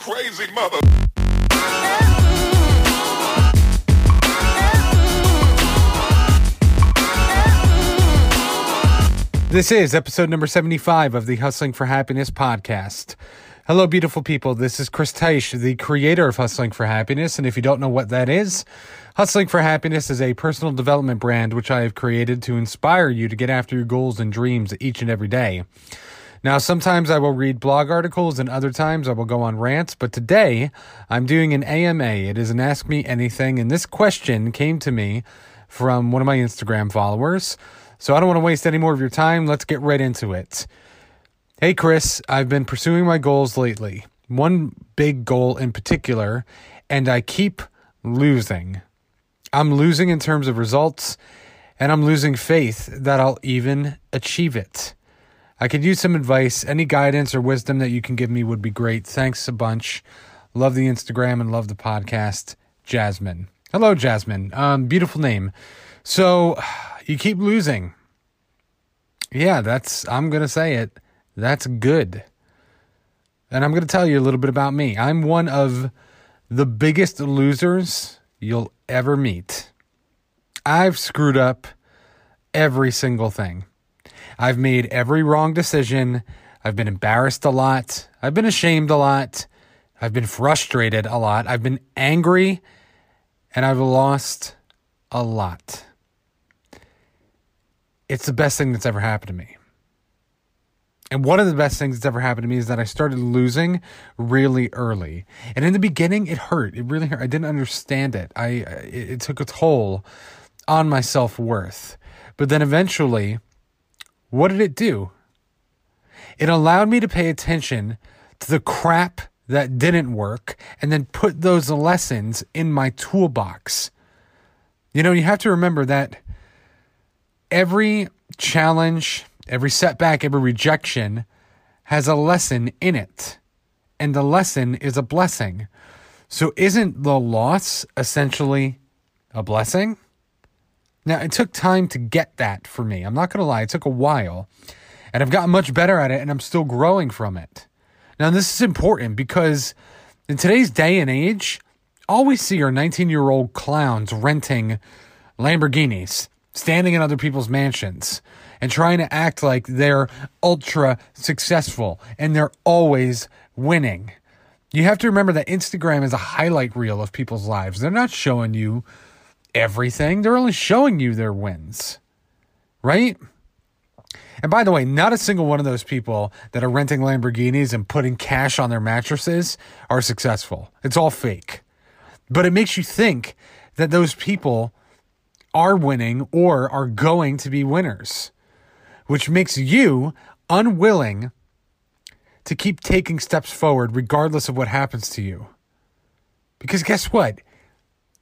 crazy mother. This is episode number 75 of the Hustling for Happiness podcast. Hello, beautiful people. This is Chris Teisch, the creator of Hustling for Happiness. And if you don't know what that is, Hustling for Happiness is a personal development brand which I have created to inspire you to get after your goals and dreams each and every day. Now, sometimes I will read blog articles and other times I will go on rants, but today I'm doing an AMA. It is an Ask Me Anything, and this question came to me from one of my Instagram followers. So I don't want to waste any more of your time. Let's get right into it. Hey, Chris, I've been pursuing my goals lately. One big goal in particular, and I keep losing. I'm losing in terms of results, and I'm losing faith that I'll even achieve it. I could use some advice. Any guidance or wisdom that you can give me would be great. Thanks a bunch. Love the Instagram and love the podcast. Jasmine. Hello, Jasmine. Um, beautiful name. So you keep losing. Yeah, that's, I'm going to say it. That's good. And I'm going to tell you a little bit about me. I'm one of the biggest losers you'll ever meet. I've screwed up every single thing. I've made every wrong decision. I've been embarrassed a lot. I've been ashamed a lot. I've been frustrated a lot. I've been angry and I've lost a lot. It's the best thing that's ever happened to me. And one of the best things that's ever happened to me is that I started losing really early. And in the beginning, it hurt. It really hurt. I didn't understand it. I it, it took a toll on my self worth. But then eventually, what did it do? It allowed me to pay attention to the crap that didn't work and then put those lessons in my toolbox. You know, you have to remember that every challenge, every setback, every rejection has a lesson in it. And the lesson is a blessing. So isn't the loss essentially a blessing? Now, it took time to get that for me. I'm not going to lie, it took a while. And I've gotten much better at it and I'm still growing from it. Now, this is important because in today's day and age, all we see are 19 year old clowns renting Lamborghinis, standing in other people's mansions, and trying to act like they're ultra successful and they're always winning. You have to remember that Instagram is a highlight reel of people's lives. They're not showing you everything, they're only showing you their wins, right? And by the way, not a single one of those people that are renting Lamborghinis and putting cash on their mattresses are successful. It's all fake. But it makes you think that those people are winning or are going to be winners, which makes you unwilling to keep taking steps forward regardless of what happens to you. Because guess what?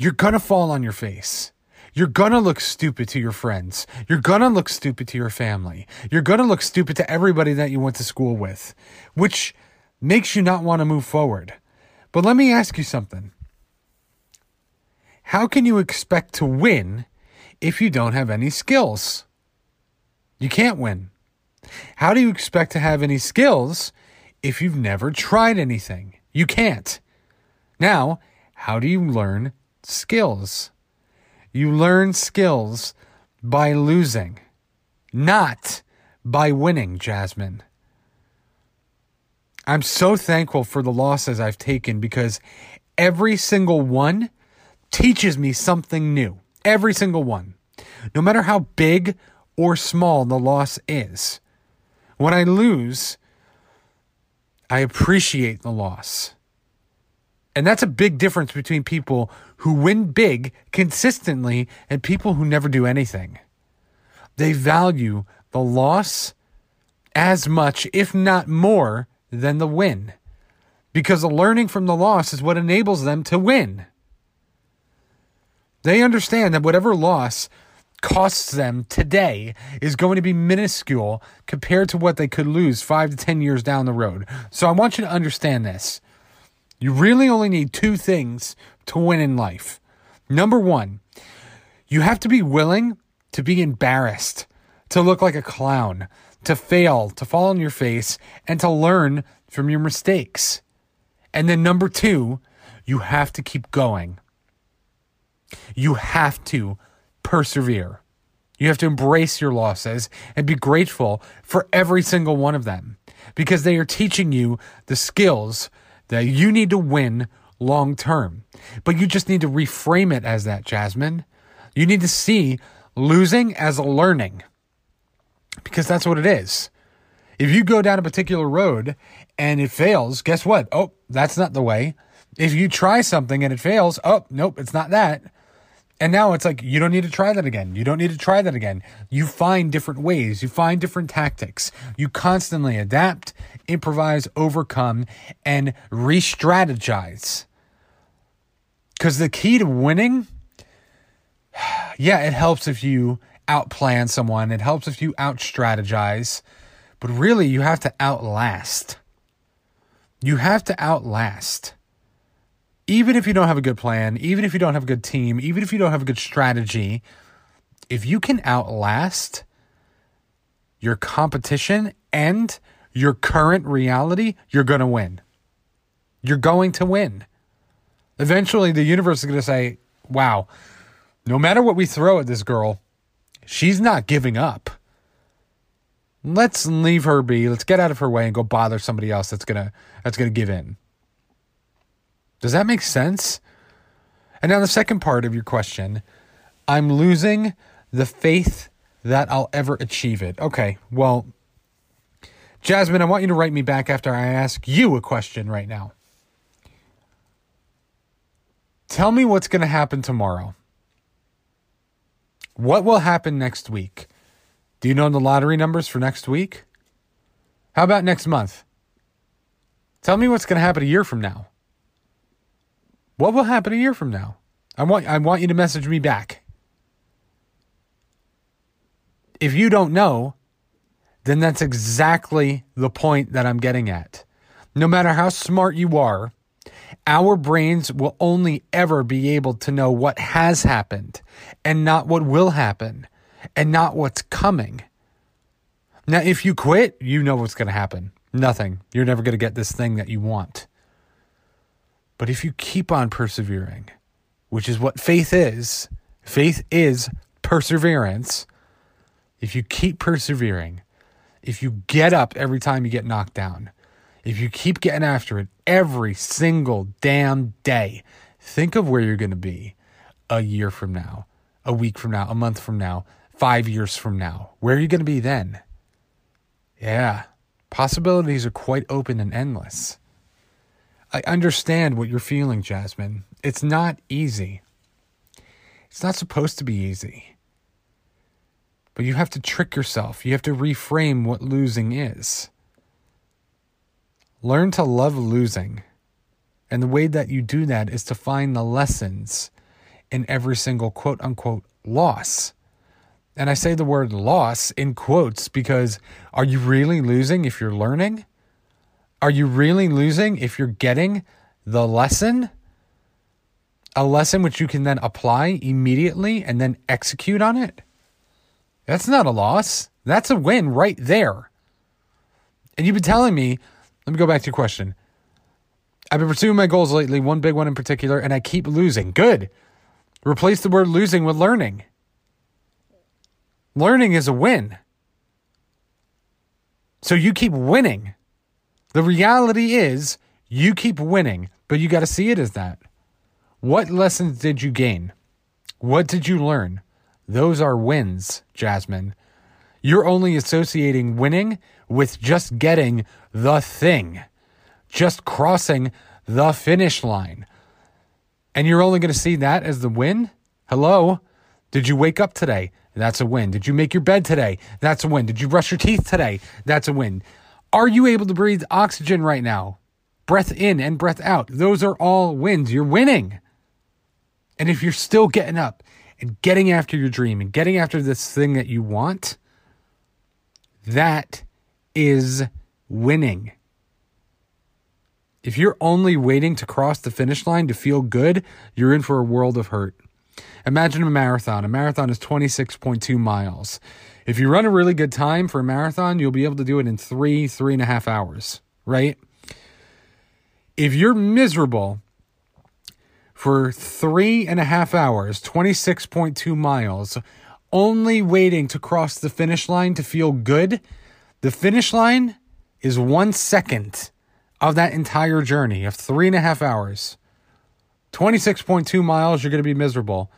You're going to fall on your face. You're going to look stupid to your friends. You're going to look stupid to your family. You're going to look stupid to everybody that you went to school with, which makes you not want to move forward. But let me ask you something. How can you expect to win if you don't have any skills? You can't win. How do you expect to have any skills if you've never tried anything? You can't. Now, how do you learn skills? You learn skills by losing, not by winning, Jasmine. I'm so thankful for the losses I've taken because every single one teaches me something new. Every single one. No matter how big or small the loss is. When I lose, I appreciate the loss. And that's a big difference between people who win big consistently and people who never do anything. They value the loss as much, if not more, than the win. Because the learning from the loss is what enables them to win. They understand that whatever loss costs them today is going to be minuscule compared to what they could lose five to 10 years down the road. So I want you to understand this. You really only need two things to win in life. Number one, you have to be willing to be embarrassed, to look like a clown, to fail, to fall on your face, and to learn from your mistakes. And then number two, you have to keep going. You have to persevere. You have to embrace your losses and be grateful for every single one of them because they are teaching you the skills that you need to win long term. But you just need to reframe it as that, Jasmine. You need to see losing as a learning because that's what it is. If you go down a particular road and it fails, guess what? Oh, that's not the way. If you try something and it fails, oh, nope, it's not that. And now it's like, you don't need to try that again. You don't need to try that again. You find different ways, you find different tactics. You constantly adapt, improvise, overcome, and re strategize. Because the key to winning, yeah, it helps if you outplan someone, it helps if you out strategize, but really you have to outlast. You have to outlast. Even if you don't have a good plan, even if you don't have a good team, even if you don't have a good strategy, if you can outlast your competition and your current reality, you're going to win. You're going to win. Eventually, the universe is going to say, wow, no matter what we throw at this girl, she's not giving up. Let's leave her be. Let's get out of her way and go bother somebody else that's gonna that's gonna give in. Does that make sense? And now the second part of your question, I'm losing the faith that I'll ever achieve it. Okay, well, Jasmine, I want you to write me back after I ask you a question right now. Tell me what's going to happen tomorrow. What will happen next week? Do you know the lottery numbers for next week? How about next month? Tell me what's going to happen a year from now. What will happen a year from now? I want I want you to message me back. If you don't know, then that's exactly the point that I'm getting at. No matter how smart you are, our brains will only ever be able to know what has happened and not what will happen and not what's coming. Now, if you quit, you know what's going to happen. Nothing. You're never going to get this thing that you want. But if you keep on persevering, which is what faith is, faith is perseverance. If you keep persevering, if you get up every time you get knocked down, if you keep getting after it every single damn day, think of where you're going to be a year from now, a week from now, a month from now, five years from now. Where are you going to be then? Yeah, possibilities are quite open and endless. I understand what you're feeling, Jasmine. It's not easy. It's not supposed to be easy. But you have to trick yourself. You have to reframe what losing is. Learn to love losing. And the way that you do that is to find the lessons in every single quote unquote loss. And I say the word loss in quotes because are you really losing if you're learning? Are you really losing if you're getting the lesson? A lesson which you can then apply immediately and then execute on it? That's not a loss. That's a win right there. And you've been telling me let me go back to your question. I've been pursuing my goals lately, one big one in particular, and I keep losing. Good. Replace the word losing with learning. Learning is a win. So you keep winning. The reality is you keep winning, but you got to see it as that. What lessons did you gain? What did you learn? Those are wins, Jasmine. You're only associating winning with just getting the thing, just crossing the finish line. And you're only going to see that as the win? Hello? Did you wake up today? That's a win. Did you make your bed today? That's a win. Did you brush your teeth today? That's a win. Are you able to breathe oxygen right now? Breath in and breath out. Those are all wins. You're winning. And if you're still getting up and getting after your dream and getting after this thing that you want, that is winning. If you're only waiting to cross the finish line to feel good, you're in for a world of hurt. Imagine a marathon. A marathon is 26.2 miles. If you run a really good time for a marathon, you'll be able to do it in three, three and a half hours, right? If you're miserable for three and a half hours, 26.2 miles, only waiting to cross the finish line to feel good, the finish line is one second of that entire journey of three and a half hours. 26.2 miles, you're going to be miserable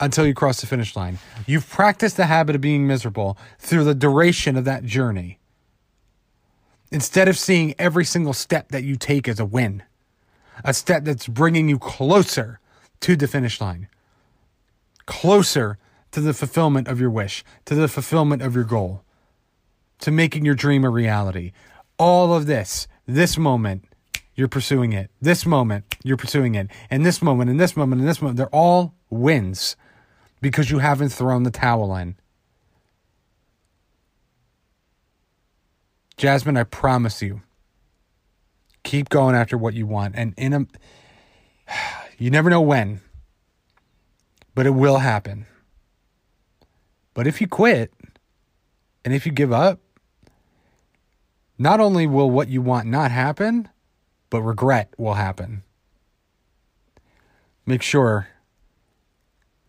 until you cross the finish line. You've practiced the habit of being miserable through the duration of that journey. Instead of seeing every single step that you take as a win, a step that's bringing you closer to the finish line, closer to the fulfillment of your wish, to the fulfillment of your goal, to making your dream a reality. All of this, this moment, you're pursuing it. This moment, you're pursuing it. And this moment, and this moment, and this moment, they're all wins because you haven't thrown the towel in. Jasmine, I promise you, keep going after what you want. And in a, you never know when, but it will happen. But if you quit and if you give up, not only will what you want not happen, but regret will happen. Make sure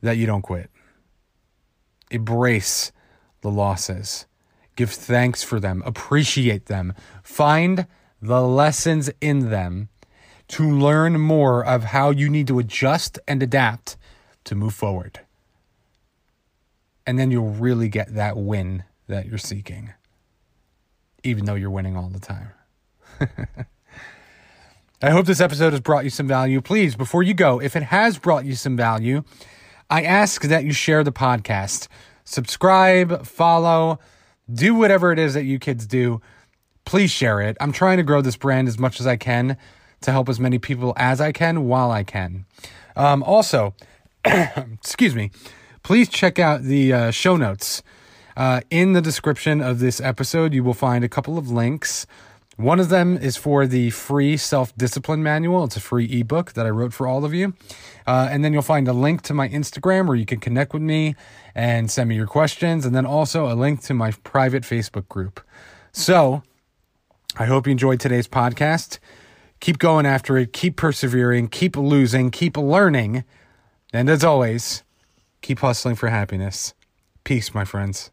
that you don't quit. Embrace the losses. Give thanks for them. Appreciate them. Find the lessons in them to learn more of how you need to adjust and adapt to move forward. And then you'll really get that win that you're seeking, even though you're winning all the time. I hope this episode has brought you some value. Please, before you go, if it has brought you some value, I ask that you share the podcast. Subscribe, follow, do whatever it is that you kids do. Please share it. I'm trying to grow this brand as much as I can to help as many people as I can while I can. Um, also, excuse me, please check out the uh, show notes. Uh, in the description of this episode, you will find a couple of links one of them is for the free self discipline manual. It's a free ebook that I wrote for all of you. Uh, and then you'll find a link to my Instagram where you can connect with me and send me your questions. And then also a link to my private Facebook group. So I hope you enjoyed today's podcast. Keep going after it, keep persevering, keep losing, keep learning. And as always, keep hustling for happiness. Peace, my friends.